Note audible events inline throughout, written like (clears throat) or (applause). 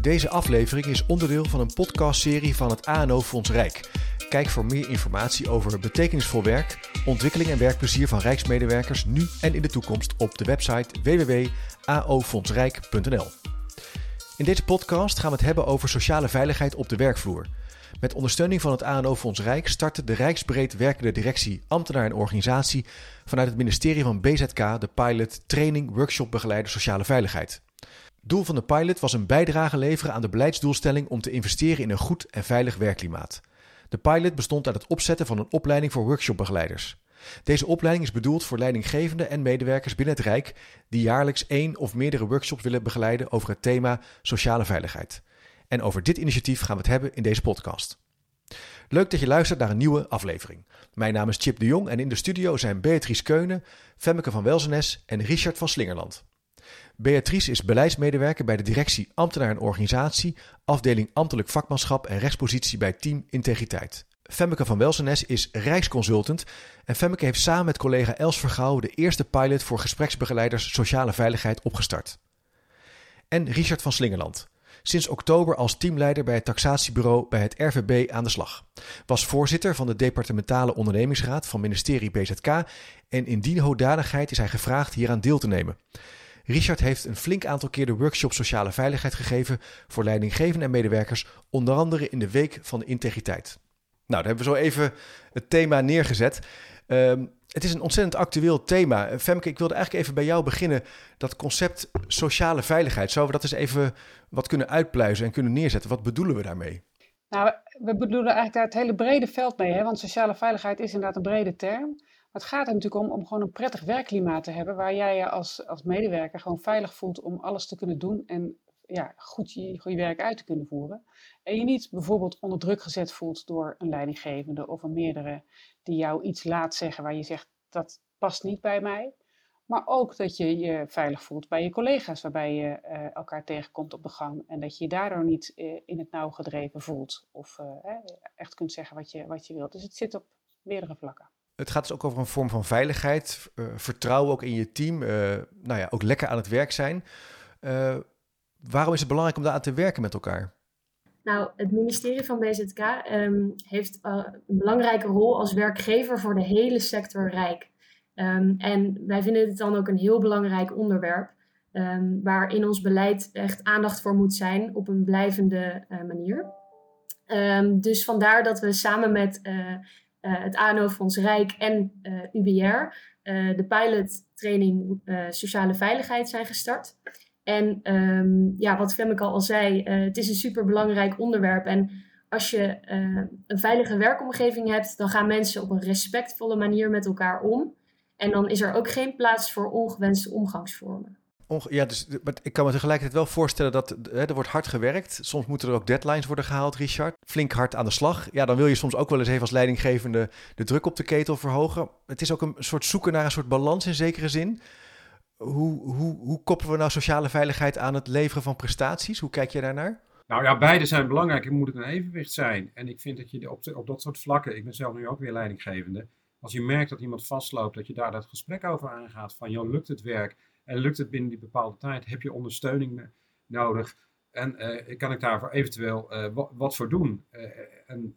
Deze aflevering is onderdeel van een podcastserie van het ANO Fonds Rijk. Kijk voor meer informatie over betekenisvol werk, ontwikkeling en werkplezier van Rijksmedewerkers nu en in de toekomst op de website www.aofondsrijk.nl. In deze podcast gaan we het hebben over sociale veiligheid op de werkvloer. Met ondersteuning van het ANO Fonds Rijk startte de Rijksbreed werkende directie ambtenaar en organisatie vanuit het ministerie van BZK de pilot Training Workshop Begeleider Sociale Veiligheid. Doel van de pilot was een bijdrage leveren aan de beleidsdoelstelling om te investeren in een goed en veilig werkklimaat. De pilot bestond uit het opzetten van een opleiding voor workshopbegeleiders. Deze opleiding is bedoeld voor leidinggevenden en medewerkers binnen het Rijk die jaarlijks één of meerdere workshops willen begeleiden over het thema sociale veiligheid. En over dit initiatief gaan we het hebben in deze podcast. Leuk dat je luistert naar een nieuwe aflevering. Mijn naam is Chip de Jong en in de studio zijn Beatrice Keunen, Femmeke van Welzenes en Richard van Slingerland. Beatrice is beleidsmedewerker bij de directie Ambtenaar en Organisatie, afdeling Ambtelijk Vakmanschap en Rechtspositie bij Team Integriteit. Femmeke van Welsenes is Rijksconsultant en Femmeke heeft samen met collega Els Vergouw de eerste pilot voor gespreksbegeleiders sociale veiligheid opgestart. En Richard van Slingerland, sinds oktober als teamleider bij het taxatiebureau bij het RVB aan de slag. Was voorzitter van de departementale ondernemingsraad van ministerie BZK en in die hoedanigheid is hij gevraagd hieraan deel te nemen. Richard heeft een flink aantal keer de workshop sociale veiligheid gegeven voor leidinggevenden en medewerkers, onder andere in de Week van de Integriteit. Nou, daar hebben we zo even het thema neergezet. Ehm, het is een ontzettend actueel thema. Femke, ik wilde eigenlijk even bij jou beginnen. Dat concept sociale veiligheid. Zouden we dat eens even wat kunnen uitpluizen en kunnen neerzetten? Wat bedoelen we daarmee? Nou, we bedoelen eigenlijk daar het hele brede veld mee. Hè? Want sociale veiligheid is inderdaad een brede term. Maar het gaat er natuurlijk om om gewoon een prettig werkklimaat te hebben. Waar jij je als, als medewerker gewoon veilig voelt om alles te kunnen doen. En ja, goed je, je werk uit te kunnen voeren. En je niet bijvoorbeeld onder druk gezet voelt door een leidinggevende of een meerdere die jou iets laat zeggen waar je zegt dat past niet bij mij. Maar ook dat je je veilig voelt bij je collega's, waarbij je uh, elkaar tegenkomt op de gang. En dat je je daardoor niet uh, in het nauw gedreven voelt. Of uh, echt kunt zeggen wat je, wat je wilt. Dus het zit op meerdere vlakken. Het gaat dus ook over een vorm van veiligheid, vertrouwen ook in je team. nou ja, ook lekker aan het werk zijn. waarom is het belangrijk om daar aan te werken met elkaar? Nou, het ministerie van BZK ehm, heeft een belangrijke rol als werkgever voor de hele sector Rijk. Um, en wij vinden dit dan ook een heel belangrijk onderwerp, um, waar in ons beleid echt aandacht voor moet zijn op een blijvende manier. dus vandaar dat we samen met het ANO-fonds Rijk en UBR de pilottraining Sociale Veiligheid zijn gestart. En um, ja, wat Femmeke al zei, het is een superbelangrijk onderwerp. En als je een veilige werkomgeving hebt, dan gaan mensen op een respectvolle manier met elkaar om. En dan is er ook geen plaats voor ongewenste omgangsvormen. Ja, dus, ik kan me tegelijkertijd wel voorstellen dat hè, er wordt hard gewerkt. Soms moeten er ook deadlines worden gehaald, Richard. Flink hard aan de slag. Ja, dan wil je soms ook wel eens even als leidinggevende de druk op de ketel verhogen. Het is ook een soort zoeken naar een soort balans in zekere zin hoe, hoe, hoe koppelen we nou sociale veiligheid aan het leveren van prestaties? Hoe kijk je daarnaar? Nou ja, beide zijn belangrijk. Er moet het een evenwicht zijn. En ik vind dat je op, op dat soort vlakken, ik ben zelf nu ook weer leidinggevende, als je merkt dat iemand vastloopt, dat je daar dat gesprek over aangaat van, joh, lukt het werk en lukt het binnen die bepaalde tijd? Heb je ondersteuning nodig? En uh, kan ik daarvoor eventueel uh, wat, voor doen? Uh, en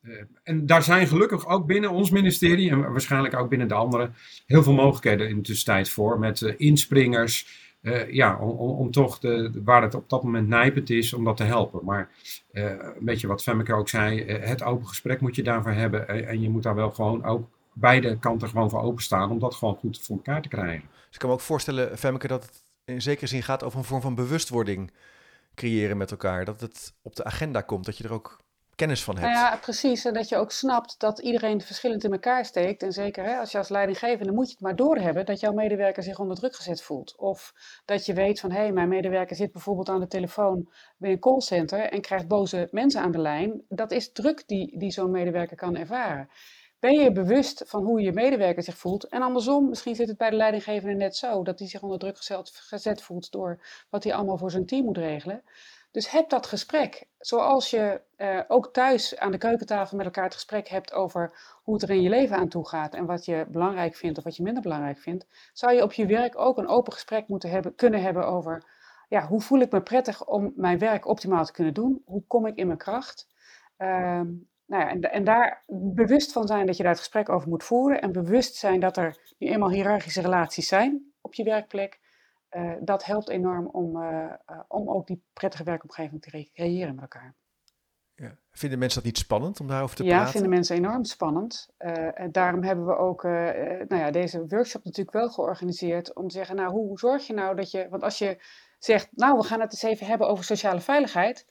eh, en daar zijn gelukkig ook binnen ons ministerie en waarschijnlijk ook binnen de andere heel veel mogelijkheden in de tussentijd voor. Met inspringers, ja, om, om, toch de, waar het op dat moment nijpend is, om dat te helpen. Maar een beetje wat Femmeke ook zei, het open gesprek moet je daarvoor hebben. en je moet daar wel gewoon ook beide kanten gewoon voor openstaan om dat gewoon goed voor elkaar te krijgen. Dus ik kan me ook voorstellen, Femmeke, dat het in zekere zin gaat over een vorm van bewustwording creëren met elkaar. Dat het op de agenda komt, dat je er ook kennis van hebt. Nou ja, precies. En dat je ook snapt dat iedereen verschillend in elkaar steekt. En zeker hè, als je als leidinggevende moet je het maar doorhebben dat jouw medewerker zich onder druk gezet voelt. Of dat je weet van hé, hey, mijn medewerker zit bijvoorbeeld aan de telefoon bij een callcenter en krijgt boze mensen aan de lijn. Dat is druk die, die zo'n medewerker kan ervaren. Ben je bewust van hoe je medewerker zich voelt? En andersom, misschien zit het bij de leidinggevende net zo dat hij zich onder druk gezet, voelt door wat hij allemaal voor zijn team moet regelen. Dus heb dat gesprek. Zoals je uh, ook thuis aan de keukentafel met elkaar het gesprek hebt over hoe het er in je leven aan toe gaat en wat je belangrijk vindt of wat je minder belangrijk vindt, zou je op je werk ook een open gesprek moeten hebben, kunnen hebben over ja, hoe voel ik me prettig om mijn werk optimaal te kunnen doen? Hoe kom ik in mijn kracht? Ehm, nou ja, en, en, daar bewust van zijn dat je daar het gesprek over moet voeren. En bewust zijn dat er nu eenmaal hiërarchische relaties zijn op je werkplek. Uh, dat helpt enorm om, uh, uh, om ook die prettige werkomgeving te creëren met elkaar. Ja. Vinden mensen dat niet spannend om daarover te ja, praten? Ja, vinden mensen enorm spannend. en daarom hebben we ook nou ja, deze workshop natuurlijk wel georganiseerd om te zeggen, nou hoe zorg je nou dat je, want als je zegt, nou we gaan het eens even hebben over sociale veiligheid,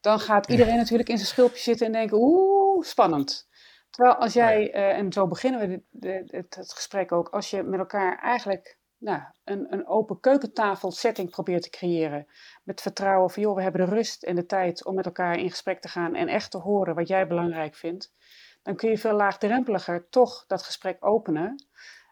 dan gaat iedereen natuurlijk in zijn schulpje zitten en denken, oeh, spannend. Terwijl als jij, en zo beginnen we het, het gesprek ook, als je met elkaar eigenlijk nou, een, een open keukentafel setting probeert te creëren. Met vertrouwen van, joh, we hebben de rust en de tijd om met elkaar in gesprek te gaan en echt te horen wat jij belangrijk vindt. Dan kun je veel laagdrempeliger toch dat gesprek openen.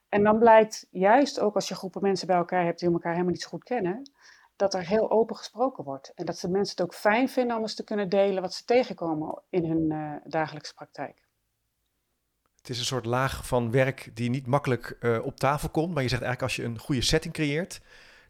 En dan blijkt juist ook als je groepen mensen bij elkaar hebt die elkaar helemaal niet zo goed kennen, dat er heel open gesproken wordt. En dat de mensen het ook fijn vinden om eens te kunnen delen wat ze tegenkomen in hun uh, dagelijkse praktijk. Het is een soort laag van werk die niet makkelijk uh, op tafel komt. Maar je zegt eigenlijk als je een goede setting creëert,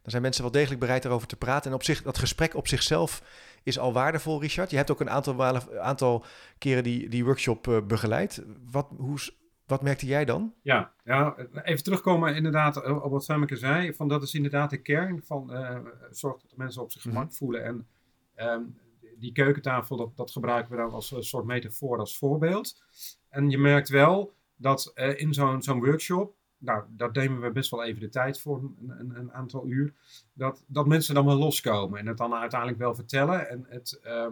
dan zijn mensen wel degelijk bereid erover te praten. En op zich, dat gesprek op zichzelf is al waardevol, Richard. Je hebt ook een aantal, aantal keren die, die workshop uh, begeleid. Wat, hoe, wat merkte jij dan? Ja, ja, even terugkomen inderdaad op wat Femmeke zei. Van dat is inderdaad de kern van uh, zorg dat de mensen op zich gemak mm -hmm. voelen. En um, die keukentafel, dat, dat gebruiken we dan als een soort metafoor, als voorbeeld. En je merkt wel dat uh, in zo'n zo'n workshop, nou, daar nemen we best wel even de tijd voor, een, een, een, aantal uur, dat, dat mensen dan wel loskomen en het dan uiteindelijk wel vertellen en het uh,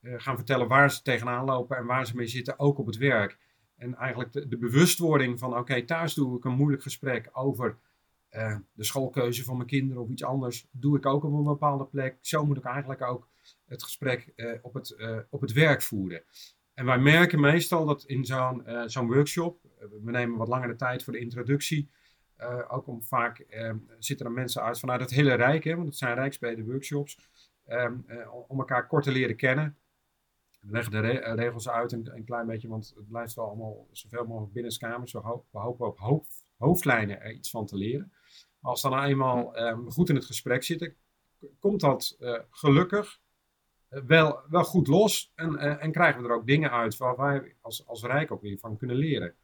gaan vertellen waar ze tegenaan lopen en waar ze mee zitten, ook op het werk. En eigenlijk de, bewustwording van, oké, thuis doe ik een moeilijk gesprek over uh, de schoolkeuze van mijn kinderen of iets anders, doe ik ook op een bepaalde plek. Zo moet ik eigenlijk ook het gesprek op, het, op het werk voeren. En wij merken meestal dat in zo'n zo'n workshop, we nemen wat langer de tijd voor de introductie, ook om vaak zitten er mensen uit vanuit het hele Rijk, hè, want het zijn rijksbrede workshops, om elkaar kort te leren kennen. Leggen de re regels uit een, een, klein beetje, want het blijft wel allemaal zoveel mogelijk binnenskamers. We, ho we hopen op hoofd, hoofdlijnen er iets van te leren. Maar als dan eenmaal goed in het gesprek zitten, komt dat gelukkig wel, wel goed los en, uh, en krijgen we er ook dingen uit waar wij als, als Rijk ook weer van kunnen leren.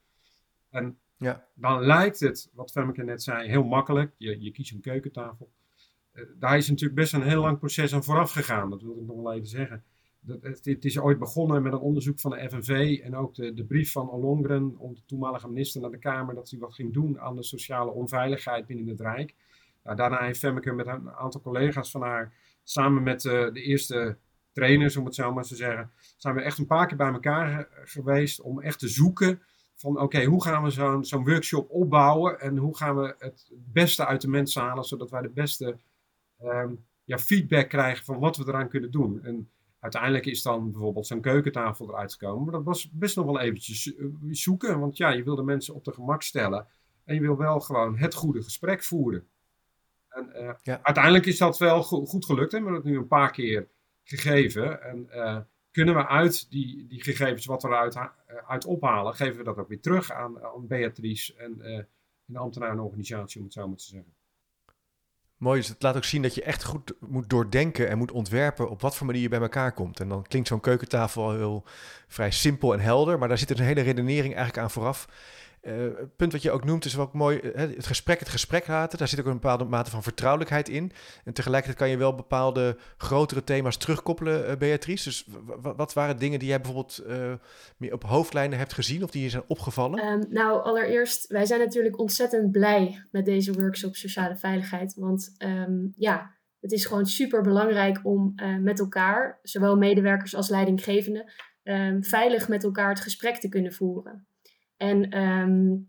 En ja. dan lijkt het, wat Femmeke net zei, heel makkelijk. Je, je kiest een keukentafel. Uh, daar is natuurlijk best een heel lang proces aan vooraf gegaan, dat wil ik nog wel even zeggen. Het, is ooit begonnen met een onderzoek van de FNV en ook de, de brief van Ollongren, de toenmalige minister naar de Kamer, dat hij wat ging doen aan de sociale onveiligheid binnen het Rijk. Nou, daarna heeft Femmeke met een aantal collega's van haar samen met uh, de eerste trainers, om het zo maar te zeggen, zijn we echt een paar keer bij elkaar geweest om echt te zoeken van oké, hoe gaan we zo'n workshop opbouwen en hoe gaan we het beste uit de mensen halen, zodat wij de beste um, ja, feedback krijgen van wat we eraan kunnen doen. En uiteindelijk is dan bijvoorbeeld zo'n keukentafel eruit gekomen, maar dat was best nog wel eventjes zoeken, want ja, je wil de mensen op de gemak stellen en je wil wel gewoon het goede gesprek voeren. En uh, ja. uiteindelijk is dat wel go goed gelukt en we hebben het nu een paar keer gegeven. En uh, kunnen we uit die, die gegevens wat we eruit uit ophalen, geven we dat ook weer terug aan, aan Beatrice en uh, de ambtenarenorganisatie, om het zo maar te zeggen. Mooi, dus het laat ook zien dat je echt goed moet doordenken en moet ontwerpen op wat voor manier je bij elkaar komt. En dan klinkt zo'n keukentafel al heel vrij simpel en helder, maar daar zit een hele redenering eigenlijk aan vooraf. Uh, het punt wat je ook noemt is wel mooi, uh, het gesprek het gesprek laten. Daar zit ook een bepaalde mate van vertrouwelijkheid in. En tegelijkertijd kan je wel bepaalde grotere thema's terugkoppelen, uh, Beatrice. Dus wat waren dingen die jij bijvoorbeeld meer op hoofdlijnen hebt gezien of die je zijn opgevallen? Um, nou, allereerst, wij zijn natuurlijk ontzettend blij met deze workshop Sociale Veiligheid. Want um, ja, het is gewoon super belangrijk om met elkaar, zowel medewerkers als leidinggevenden, um, veilig met elkaar het gesprek te kunnen voeren. En um,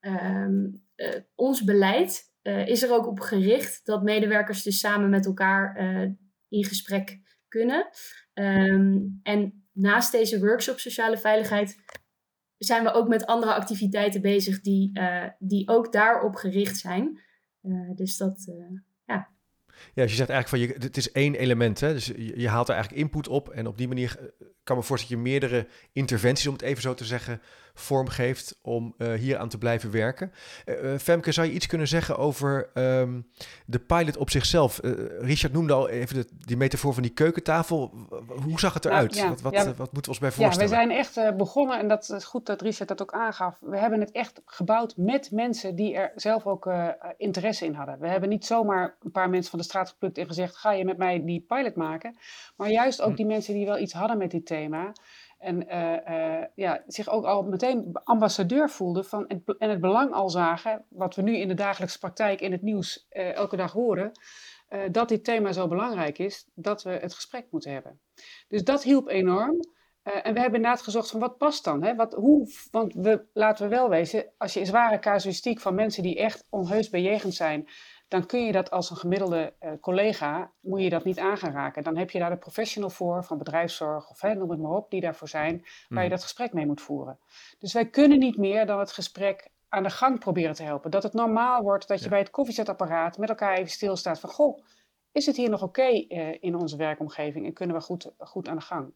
um, uh, ons beleid uh, is er ook op gericht dat medewerkers dus samen met elkaar uh, in gesprek kunnen. Um, en naast deze workshop sociale veiligheid zijn we ook met andere activiteiten bezig die, die ook daarop gericht zijn. dus dat, ja. Ja, dus je zegt eigenlijk van je, het is één element, hè? dus je, je, haalt er eigenlijk input op en op die manier kan me voorstellen dat je meerdere interventies, om het even zo te zeggen, vorm geeft om uh, hier aan te blijven werken. Uh, Femke, zou je iets kunnen zeggen over ehm, de pilot op zichzelf? Richard noemde al even de, die metafoor van die keukentafel. Hoe zag het eruit? wat, wat, wat, moeten we ons bij voorstellen? Ja, we zijn echt begonnen, en dat is goed dat Richard dat ook aangaf. We hebben het echt gebouwd met mensen die er zelf ook interesse in hadden. We hebben niet zomaar een paar mensen van de straat geplukt en gezegd: ga je met mij die pilot maken? Maar juist ook hm. die mensen die wel iets hadden met dit thema. En uh, uh, ja, zich ook al meteen ambassadeur voelden van, en, en, het belang al zagen, wat we nu in de dagelijkse praktijk in het nieuws uh, elke dag horen, dat dit thema zo belangrijk is, dat we het gesprek moeten hebben. Dus dat hielp enorm. en we hebben inderdaad gezocht van wat past dan? Hè? Wat, hoe, want we, laten we wel wezen, als je een zware casuïstiek van mensen die echt onheus bejegend zijn, dan kun je dat als een gemiddelde uh, collega, moet je dat niet aan gaan raken. Dan heb je daar de professional voor, van bedrijfszorg of hè, noem het maar op, die daarvoor zijn, waar je hmm. dat gesprek mee moet voeren. Dus wij kunnen niet meer dan het gesprek aan de gang proberen te helpen. Dat het normaal wordt dat je bij het koffiezetapparaat met elkaar even stilstaat van, goh, is het hier nog oké uh, in onze werkomgeving en kunnen we goed, goed aan de gang?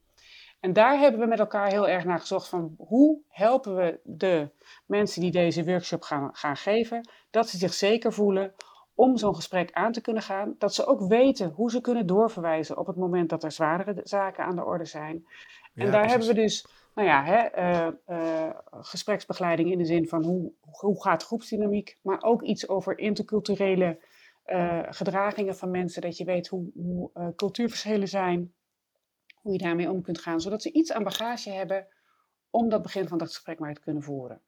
En daar hebben we met elkaar heel erg naar gezocht van hoe helpen we de mensen die deze workshop gaan, gaan geven, dat ze zich zeker voelen om zo'n gesprek aan te kunnen gaan. Dat ze ook weten hoe ze kunnen doorverwijzen op het moment dat er zwaardere zaken aan de orde zijn. En daar hebben we dus, nou ja, hè, uh, uh, gespreksbegeleiding in de zin van hoe, hoe gaat groepsdynamiek, maar ook iets over interculturele uh, gedragingen van mensen, dat je weet hoe, hoe cultuurverschillen zijn, hoe je daarmee om kunt gaan, zodat ze iets aan bagage hebben om dat begin van dat gesprek maar te kunnen voeren.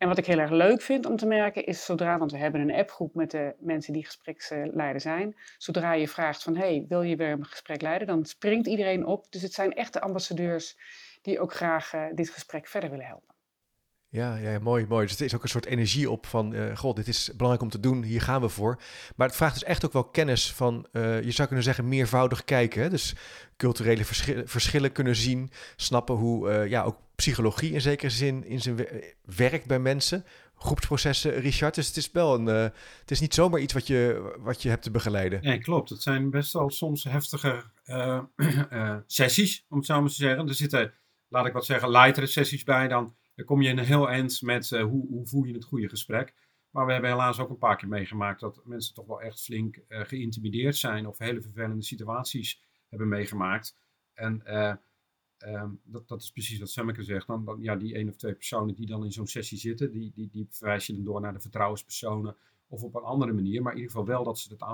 En wat ik heel erg leuk vind om te merken is zodra, want we hebben een appgroep met de mensen die gespreksleider zijn. Zodra je vraagt van, hey, wil je weer een gesprek leiden? Dan springt iedereen op. Dus het zijn echte ambassadeurs die ook graag uh, dit gesprek verder willen helpen. Ja, ja, mooi, mooi. Dus het is ook een soort energie op van, uh, god, dit is belangrijk om te doen, hier gaan we voor. Maar het vraagt dus echt ook wel kennis van, uh, je zou kunnen zeggen, meervoudig kijken. Hè? Dus culturele verschillen, verschillen kunnen zien, snappen hoe, uh, ja, ook psychologie in zekere zin in zijn werkt bij mensen. Groepsprocessen, Richard. Dus het is wel een, het is niet zomaar iets wat je, wat je hebt te begeleiden. Nee, klopt. Het zijn best wel soms heftige (clears throat) sessies, om het zo maar te zeggen. Er zitten, laat ik wat zeggen, lightere sessies bij dan dan kom je in een heel eind met uh, hoe, hoe je het goede gesprek. Maar we hebben helaas ook een paar keer meegemaakt dat mensen toch wel echt flink uh, geïntimideerd zijn of hele vervelende situaties hebben meegemaakt. En uh, um, dat, dat is precies wat Semmeke zegt. Dan, dan, ja, die één of twee personen die dan in zo'n sessie zitten, die, die, die verwijs je dan door naar de vertrouwenspersonen of op een andere manier. Maar in ieder geval wel dat ze het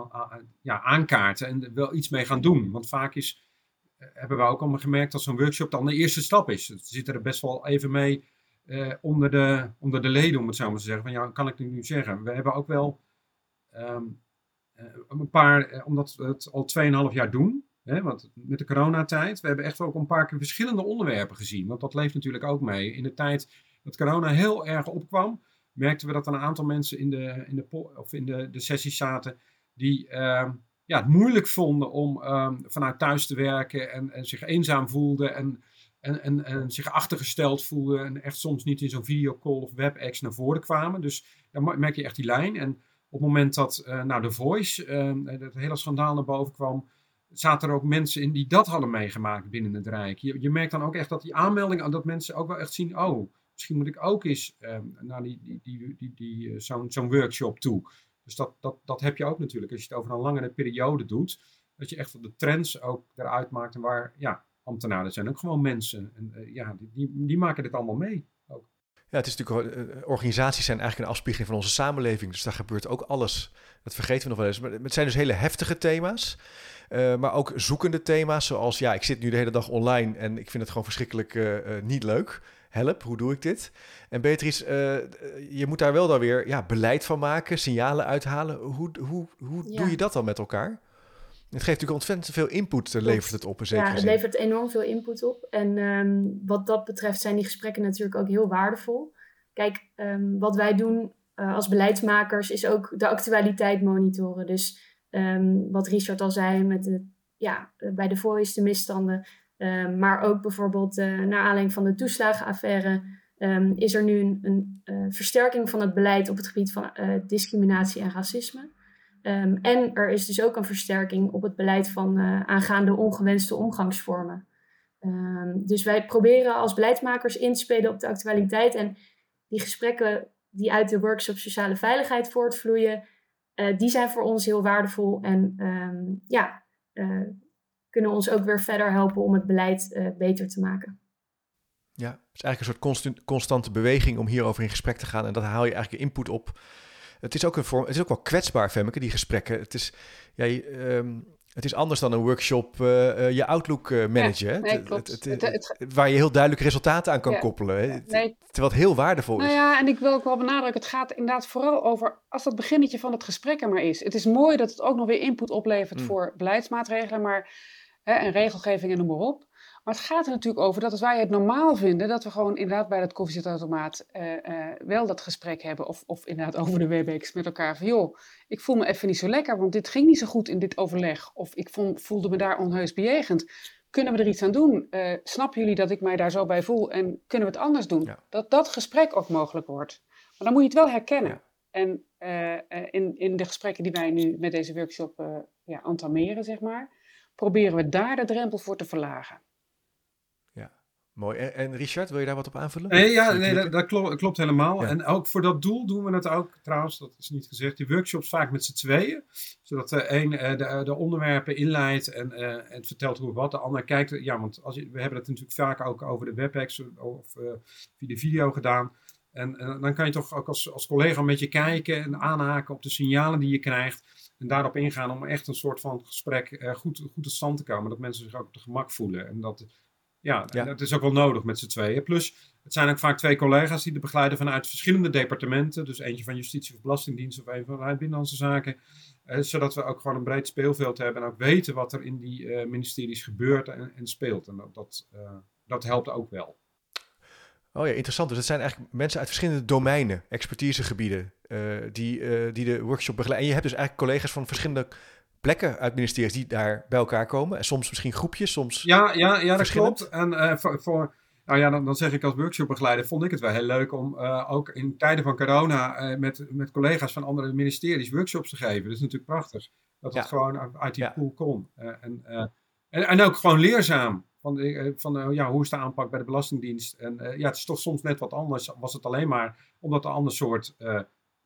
ja, aankaarten en er wel iets mee gaan doen. Want vaak is, hebben we ook allemaal gemerkt dat zo'n workshop dan de eerste stap is. Ze zitten er best wel even mee uh, onder, de, onder de leden, om het zo maar te zeggen. Van ja, kan ik nu zeggen? We hebben ook wel um, uh, een paar, uh, omdat we het al 2,5 jaar doen, hè, want met de coronatijd, we hebben echt ook een paar keer verschillende onderwerpen gezien. Want dat leeft natuurlijk ook mee. In de tijd dat corona heel erg opkwam, merkten we dat er een aantal mensen in de, in de, of in de, de sessies zaten die ehm, ja, het moeilijk vonden om um, vanuit thuis te werken en, en zich eenzaam voelden en en, en, en zich achtergesteld voelden en echt soms niet in zo'n videocall of WebEx naar voren kwamen. Dus dan merk je echt die lijn. En op het moment dat uh, nou, de Voice, uh, dat hele schandaal naar boven kwam, zaten er ook mensen in die dat hadden meegemaakt binnen het Rijk. Je, je merkt dan ook echt dat die aanmeldingen, dat mensen ook wel echt zien, oh, misschien moet ik ook eens naar die, die, die, die, die, zo'n zo'n workshop toe. Dus dat, dat, dat heb je ook natuurlijk als je het over een langere periode doet. Dat je echt de trends ook eruit maakt en waar, ja, ambtenaren zijn ook gewoon mensen. En uh, ja, die, die maken dit allemaal mee. Ook. Ja, het is natuurlijk, uh, organisaties zijn eigenlijk een afspiegeling van onze samenleving. Dus daar gebeurt ook alles. Dat vergeten we nog wel eens. Maar het zijn dus hele heftige thema's. Uh, maar ook zoekende thema's, zoals ja, ik zit nu de hele dag online en ik vind het gewoon verschrikkelijk niet leuk. Help, hoe doe ik dit? En Beatrice, je moet daar wel dan weer ja, beleid van maken, signalen uithalen. Hoe, hoe, hoe ja. doe je dat dan met elkaar? Het geeft natuurlijk ontzettend veel input, eh, levert het op. ja, het levert enorm veel input op. En um, wat dat betreft zijn die gesprekken natuurlijk ook heel waardevol. Kijk, um, wat wij doen uh, als beleidsmakers is ook de actualiteit monitoren. Dus um, wat Richard al zei, met de, ja, bij de Voice de misstanden. maar ook bijvoorbeeld uh, naar aanleiding van de toeslagenaffaire... is er nu een, een versterking van het beleid op het gebied van discriminatie en racisme. Um, en er is dus ook een versterking op het beleid van uh, aangaande ongewenste omgangsvormen. Ehm, dus wij proberen als beleidsmakers in te spelen op de actualiteit. En die gesprekken die uit de workshop sociale veiligheid voortvloeien, uh, die zijn voor ons heel waardevol. En ehm, ja, uh, kunnen ons ook weer verder helpen om het beleid beter te maken. Ja, het is eigenlijk een soort constant, constante beweging om hierover in gesprek te gaan. En dat haal je eigenlijk input op. Het is ook, een vorm, het is ook wel kwetsbaar, Femmeke, die gesprekken. Het is, ja, um, het is anders dan een workshop uh, je Outlook managen. Ja, nee, waar je heel duidelijk resultaten aan kan ja, koppelen. Hè? Nee. Terwijl het heel waardevol nou is. ja, en ik wil ook wel benadrukken, het gaat inderdaad vooral over als dat beginnetje van het gesprek er maar is. Het is mooi dat het ook nog weer input oplevert mm. voor beleidsmaatregelen, maar hè, en regelgeving en noem maar op. Maar het gaat er natuurlijk over dat als wij het normaal vinden, dat we gewoon inderdaad bij dat koffiezetautomaat uh, uh, wel dat gesprek hebben. Of, of inderdaad (laughs) over de Webex met elkaar van joh, ik voel me even niet zo lekker, want dit ging niet zo goed in dit overleg. Of ik vond, voelde me daar onheus bejegend. Kunnen we er iets aan doen? Uh, snappen jullie dat ik mij daar zo bij voel en kunnen we het anders doen? Ja. Dat dat gesprek ook mogelijk wordt. Maar dan moet je het wel herkennen. Ja. En in, in de gesprekken die wij nu met deze workshop ja, entameren, zeg maar, proberen we daar de drempel voor te verlagen. Mooi. En, en, Richard, wil je daar wat op aanvullen? Nee, ja, nee dat, dat klopt, klopt, helemaal. Ja. En ook voor dat doel doen we het ook, trouwens, dat is niet gezegd, die workshops vaak met z'n tweeën. Zodat de een uh, de, de, onderwerpen inleidt en, uh, en vertelt hoe wat de ander kijkt. Ja, want als je, we hebben het natuurlijk vaak ook over de WebEx of uh, via de video gedaan. En dan kan je toch ook als, als collega met je kijken en aanhaken op de signalen die je krijgt. En daarop ingaan om echt een soort van gesprek goed, goed tot stand te komen. Dat mensen zich ook op de gemak voelen. En dat ja, ja. dat is ook wel nodig met z'n tweeën. Plus, het zijn ook vaak twee collega's die de begeleiden vanuit verschillende departementen. Dus eentje van Justitie of Belastingdienst of een vanuit Binnenlandse Zaken. Eh, zodat we ook gewoon een breed speelveld hebben en ook weten wat er in die uh, ministeries gebeurt en, en, speelt. En dat, dat, uh, dat helpt ook wel. Oh ja, interessant. Dus het zijn eigenlijk mensen uit verschillende domeinen, expertisegebieden, uh, die, die de workshop begeleiden. En je hebt dus eigenlijk collega's van verschillende plekken uit ministeries die daar bij elkaar komen. En soms misschien groepjes, soms. Ja, ja, ja dat klopt. En uh, voor, voor, nou ja, dan, dan zeg ik als workshopbegeleider, vond ik het wel heel leuk om uh, ook in tijden van corona uh, met, met collega's van andere ministeries workshops te geven. Dat is natuurlijk prachtig. Dat het ja. gewoon uit die ja. pool kon. en, en, en ook gewoon leerzaam. Van, van ja, hoe is de aanpak bij de Belastingdienst? En ja, het is toch soms net wat anders. Was het alleen maar omdat er een ander soort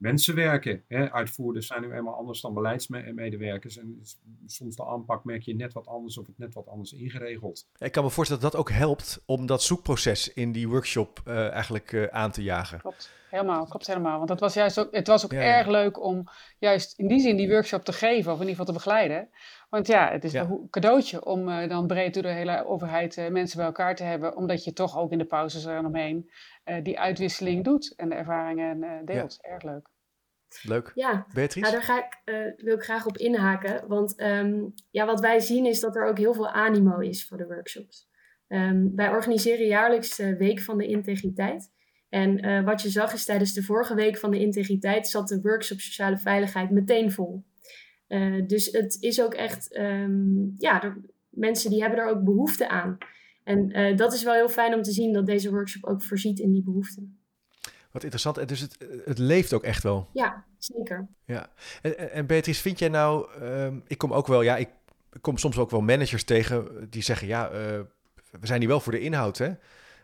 mensen werken. Hè. Uitvoerders zijn nu eenmaal anders dan beleidsmedewerkers. En soms de aanpak merk je net wat anders of het net wat anders ingeregeld. Ik kan me voorstellen dat dat ook helpt om dat zoekproces in die workshop uh, eigenlijk uh, aan te jagen. Klopt, helemaal, klopt helemaal. Want het was juist ook, het was ook ja, erg ja. leuk om juist in die zin die workshop te geven, of in ieder geval te begeleiden. Want ja, het is ja. een cadeautje om uh, dan breed door de hele overheid mensen bij elkaar te hebben, omdat je toch ook in de pauzes er omheen die uitwisseling doet en de ervaringen deelt. Erg leuk. Leuk. Ja, Beatrice? Nou, daar ga ik, uh, wil ik graag op inhaken. Want um, ja, wat wij zien is dat er ook heel veel animo is voor de workshops. Um, wij organiseren jaarlijks de Week van de Integriteit. En uh, wat je zag is tijdens de vorige Week van de Integriteit zat de workshop Sociale Veiligheid meteen vol. Uh, dus het is ook echt, um, ja, er, mensen die hebben er ook behoefte aan. En dat is wel heel fijn om te zien dat deze workshop ook voorziet in die behoeften. Wat interessant. En dus het, het leeft ook echt wel. Ja, zeker. Ja. En, en Beatrice, vind jij nou... Um, ik kom ook wel... Ja, ik kom soms ook wel managers tegen die zeggen... Ja, uh, we zijn hier wel voor de inhoud, hè?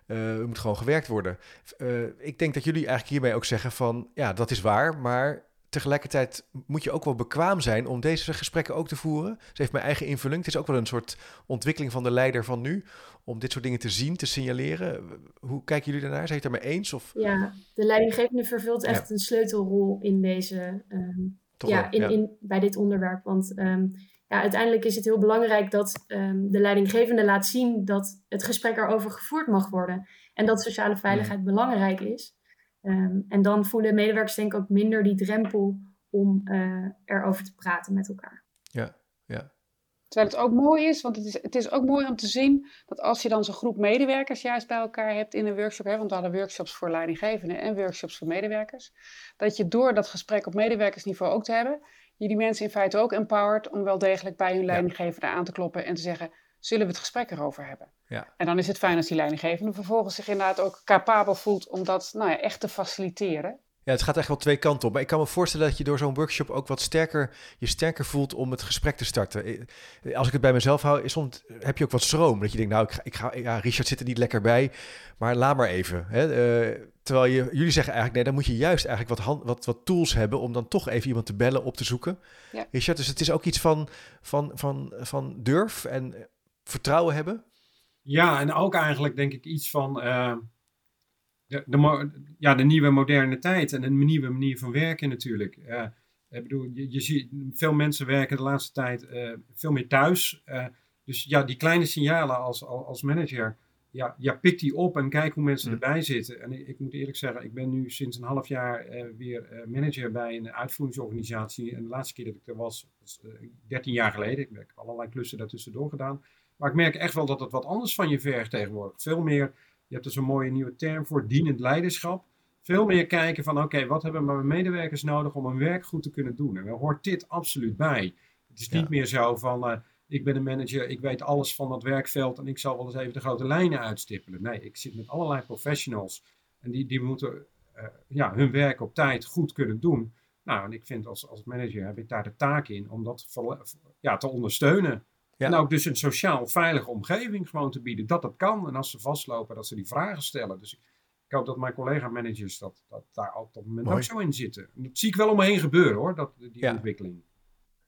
Uh, er moet gewoon gewerkt worden. Uh, ik denk dat jullie eigenlijk hierbij ook zeggen van... Ja, dat is waar, maar tegelijkertijd moet je ook wel bekwaam zijn om deze gesprekken ook te voeren. Ze heeft mijn eigen invulling. Het is ook wel een soort ontwikkeling van de leider van nu. Om dit soort dingen te zien, te signaleren. Hoe kijken jullie daarnaar? Zijn het ermee eens? Of? Ja, de leidinggevende vervult echt ja. een sleutelrol in deze, um, ja, in, ja. In, bij dit onderwerp. Want um, ja, uiteindelijk is het heel belangrijk dat um, de leidinggevende laat zien dat het gesprek erover gevoerd mag worden. En dat sociale veiligheid belangrijk is. Um, en dan voelen medewerkers denk ik ook minder die drempel om uh, erover te praten met elkaar. Ja, ja. Terwijl het ook mooi is, want het is, het is ook mooi om te zien dat als je dan zo'n groep medewerkers juist bij elkaar hebt in een workshop, hè, want we hadden workshops voor leidinggevenden en workshops voor medewerkers, dat je door dat gesprek op medewerkersniveau ook te hebben, je die mensen in feite ook empowert om wel degelijk bij hun leidinggevende aan te kloppen en te zeggen, zullen we het gesprek erover hebben? Ja. En dan is het fijn als die leidinggevende vervolgens zich inderdaad ook capabel voelt om dat nou ja, echt te faciliteren. Ja, het gaat echt wel twee kanten op. Maar ik kan me voorstellen dat je door zo'n workshop ook wat sterker je sterker voelt om het gesprek te starten. Eh, als ik het bij mezelf hou, soms heb je ook wat stroom. Dat je denkt, nou, ik ga, ik ga ja, Richard zit er niet lekker bij, maar laat maar even. Hè? Uh, terwijl je, jullie zeggen eigenlijk, nee, dan moet je juist eigenlijk wat, hand, wat, wat tools hebben om dan toch even iemand te bellen, op te zoeken. Ja. Richard, dus het is ook iets van, van, van, van durf en vertrouwen hebben. Ja, en ook eigenlijk denk ik iets van... Uh de, de, ja, de nieuwe moderne tijd en een nieuwe manier van werken natuurlijk. Uh, ik bedoel, je, je, ziet, veel mensen werken de laatste tijd uh, veel meer thuis. Dus ja, die kleine signalen als, als manager, ja, ja, pik die op en kijk hoe mensen mm. erbij zitten. En ik, ik, moet eerlijk zeggen, ik ben nu sinds een half jaar weer manager bij een uitvoeringsorganisatie. En de laatste keer dat ik er was, was 13 jaar geleden. Ik heb allerlei klussen daartussendoor gedaan. Maar ik merk echt wel dat het wat anders van je vergt tegenwoordig. Veel meer je hebt dus een mooie nieuwe term voor dienend leiderschap. Veel meer kijken van oké, wat hebben mijn medewerkers nodig om hun werk goed te kunnen doen. En daar hoort dit absoluut bij. Het is niet meer zo van uh, ik ben een manager, ik weet alles van dat werkveld en ik zal wel eens even de grote lijnen uitstippelen. Nee, ik zit met allerlei professionals en die, die moeten uh, ja, hun werk op tijd goed kunnen doen. Nou, en ik vind als, als manager heb ik daar de taak in om dat ja, te ondersteunen. En ook dus een sociaal veilige omgeving gewoon te bieden. Dat dat kan. En als ze vastlopen, dat ze die vragen stellen. Dus ik hoop dat mijn collega-managers dat, dat daar op dat moment ook zo in zitten. dat zie ik wel om me heen gebeuren hoor, dat, die ontwikkeling.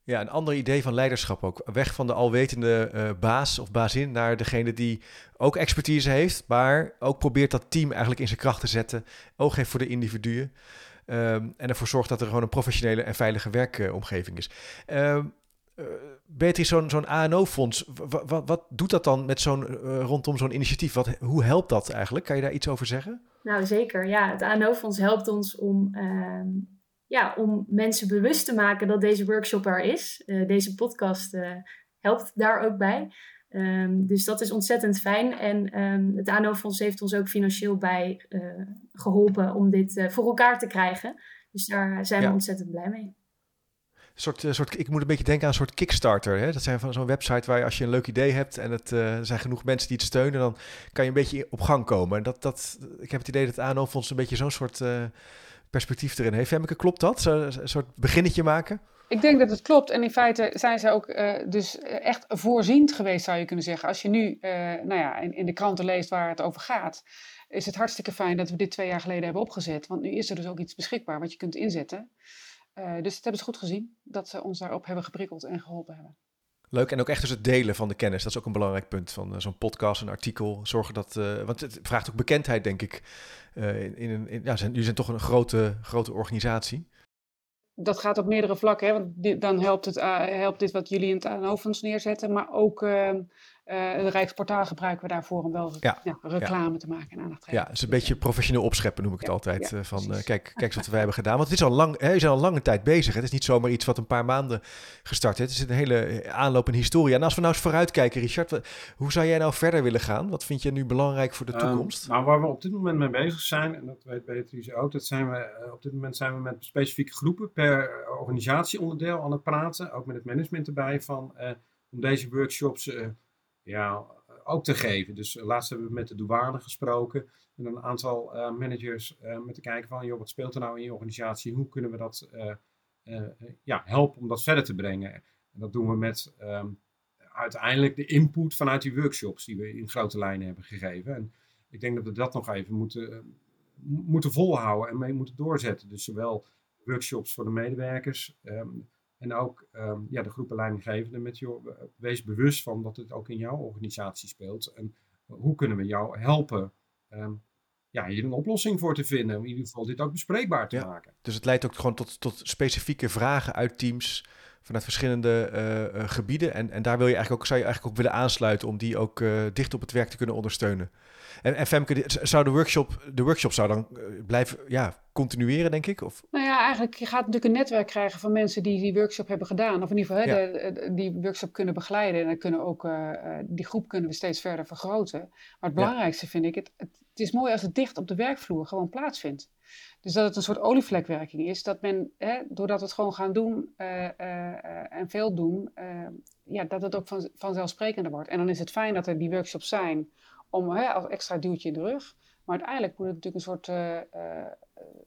Ja, een ander idee van leiderschap ook. Weg van de alwetende uh, baas of bazin naar degene die ook expertise heeft, maar ook probeert dat team eigenlijk in zijn kracht te zetten. Oog heeft voor de individuen. Um, en ervoor zorgt dat er gewoon een professionele en veilige werkomgeving is. Um, uh, Beatrice, zo'n zo'n ANO-fonds, wat, doet dat dan met zo'n, uh, rondom zo'n initiatief? Wat, hoe helpt dat eigenlijk? Kan je daar iets over zeggen? Nou, zeker. Ja, het ANO-fonds helpt ons om, uh, ja, om mensen bewust te maken dat deze workshop er is. Uh, deze podcast helpt daar ook bij. Um, dus dat is ontzettend fijn. En um, het ANO-fonds heeft ons ook financieel bij geholpen om dit voor elkaar te krijgen. Dus daar zijn we ontzettend blij mee soort, eh, soort, ik moet een beetje denken aan een soort Kickstarter. Hè? Dat zijn van zo'n website waar je, als je een leuk idee hebt en het, er zijn genoeg mensen die het steunen, dan kan je een beetje op gang komen. En dat, dat, ik heb het idee dat ANO fonds een beetje zo'n soort uh, perspectief erin heeft. Femmeke, klopt dat? Zo, een soort beginnetje maken? Ik denk dat het klopt. En in feite zijn ze ook dus echt voorziend geweest, zou je kunnen zeggen. Als je nu nou ja, in, in de kranten leest waar het over gaat, is het hartstikke fijn dat we dit twee jaar geleden hebben opgezet. Want nu is er dus ook iets beschikbaar wat je kunt inzetten. Uh, dus het hebben ze goed gezien dat ze ons daarop hebben geprikkeld en geholpen hebben. Leuk. En ook echt dus het delen van de kennis. Dat is ook een belangrijk punt van uh, zo'n podcast, een artikel. Zorgen dat, uh, want het vraagt ook bekendheid, denk ik. in, in, in, ja, zijn, jullie zijn toch een grote, grote organisatie. Dat gaat op meerdere vlakken. Hè? Want dit, dan helpt, het, helpt dit wat jullie in het aanhoofdfonds neerzetten. Maar ook ehm, uh, de Rijksportaal gebruiken we daarvoor om wel ja, reclame te maken en aandacht te Ja, het is een beetje professioneel opscheppen noem ik het altijd. Uh, van uh, kijk, (laughs) kijk eens wat wij hebben gedaan. Want het is al lang, hè, is al een lange tijd bezig. Het is niet zomaar iets wat een paar maanden gestart heeft. Het is een hele aanloop en historie. En als we nou eens vooruitkijken, Richard, wat, hoe zou jij nou verder willen gaan? Wat vind je nu belangrijk voor de ehm, toekomst? nou, waar we op dit moment mee bezig zijn, en dat weet Beatrice ook, dat zijn we, op dit moment zijn we met specifieke groepen per organisatieonderdeel aan het praten. Ook met het management erbij van om deze workshops ja, ook te geven. Dus eh, laatst hebben we met de douane gesproken en een aantal uh, managers uh, met te kijken van, joh, wat speelt er nou in je organisatie? Hoe kunnen we dat ja, helpen om dat verder te brengen? En dat doen we met um, uiteindelijk de input vanuit die workshops die we in grote lijnen hebben gegeven. En ik denk dat we dat nog even moeten, moeten volhouden en mee moeten doorzetten. Dus zowel workshops voor de medewerkers, um, en ook um, ja, de groepen leidinggevenden met joh, wees bewust van dat het ook in jouw organisatie speelt. En hoe kunnen we jou helpen um, ja, hier een oplossing voor te vinden. Om in ieder geval dit ook bespreekbaar te ja, maken. Dus het leidt ook gewoon tot, tot specifieke vragen uit teams vanuit verschillende uh, gebieden. En, en daar wil je eigenlijk ook, zou je eigenlijk ook willen aansluiten om die ook uh, dicht op het werk te kunnen ondersteunen. En, en Femke, zou de workshop, de workshop zou dan blijven ja, continueren, denk ik? Of? Ja, eigenlijk, je gaat natuurlijk een netwerk krijgen van mensen die die workshop hebben gedaan. Of in ieder geval de, die workshop kunnen begeleiden. En dan kunnen ook, uh, die groep kunnen we steeds verder vergroten. Maar het belangrijkste vind ik, het, het, is mooi als het dicht op de werkvloer gewoon plaatsvindt. Dus dat het een soort olievlekwerking is. Dat men, hè, doordat we het gewoon gaan doen uh, uh, en veel doen, ja, dat het ook van, vanzelfsprekender wordt. En dan is het fijn dat er die workshops zijn om hè, als extra duwtje in de rug. Maar uiteindelijk moet het natuurlijk een soort uh,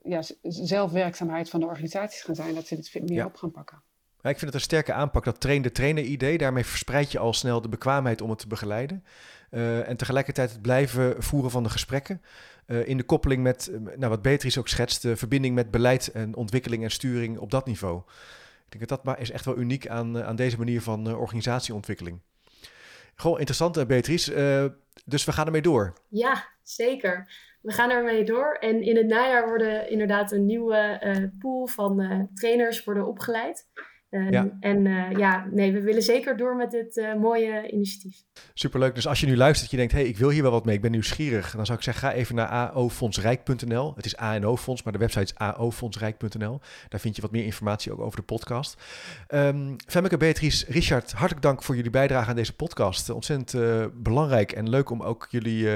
ja, zelfwerkzaamheid van de organisaties gaan zijn, dat ze dit meer op gaan pakken. Ja, ik vind het een sterke aanpak, dat train-de-trainer idee. Daarmee verspreid je al snel de bekwaamheid om het te begeleiden. Uh, en tegelijkertijd het blijven voeren van de gesprekken. Uh, in de koppeling met, nou, wat Beatrice ook schetst, de verbinding met beleid en ontwikkeling en sturing op dat niveau. Ik denk dat dat is echt wel uniek aan, aan deze manier van organisatieontwikkeling. Gewoon interessant, Beatrice. dus we gaan ermee door. Ja, zeker. We gaan ermee door. En in het najaar worden inderdaad een nieuwe uh, pool van uh, trainers worden opgeleid. Uh, En ja, nee, we willen zeker door met dit mooie initiatief. Superleuk. Dus als je nu luistert, je denkt, hey, ik wil hier wel wat mee, ik ben nieuwsgierig. Dan zou ik zeggen, ga even naar aofondsrijk.nl. Het is ANO-fonds, maar de website is aofondsrijk.nl. Daar vind je wat meer informatie ook over de podcast. Um, Femmeke, Beatrice, Richard, hartelijk dank voor jullie bijdrage aan deze podcast. Ontzettend belangrijk en leuk om ook jullie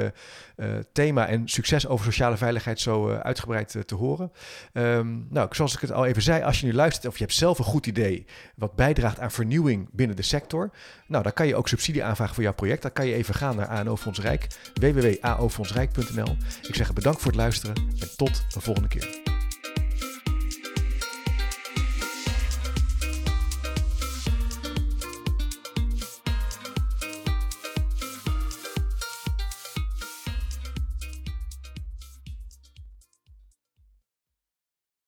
thema en succes over sociale veiligheid zo uitgebreid te horen. Um, nou, zoals ik het al even zei, als je nu luistert of je hebt zelf een goed idee wat bijdraagt aan vernieuwing binnen de sector, nou, dan kan je ook subsidie aanvragen voor jouw project. Dan kan je even gaan naar ANO Fonds Rijk, www.aofondsrijk.nl. Ik zeg bedankt voor het luisteren en tot de volgende keer.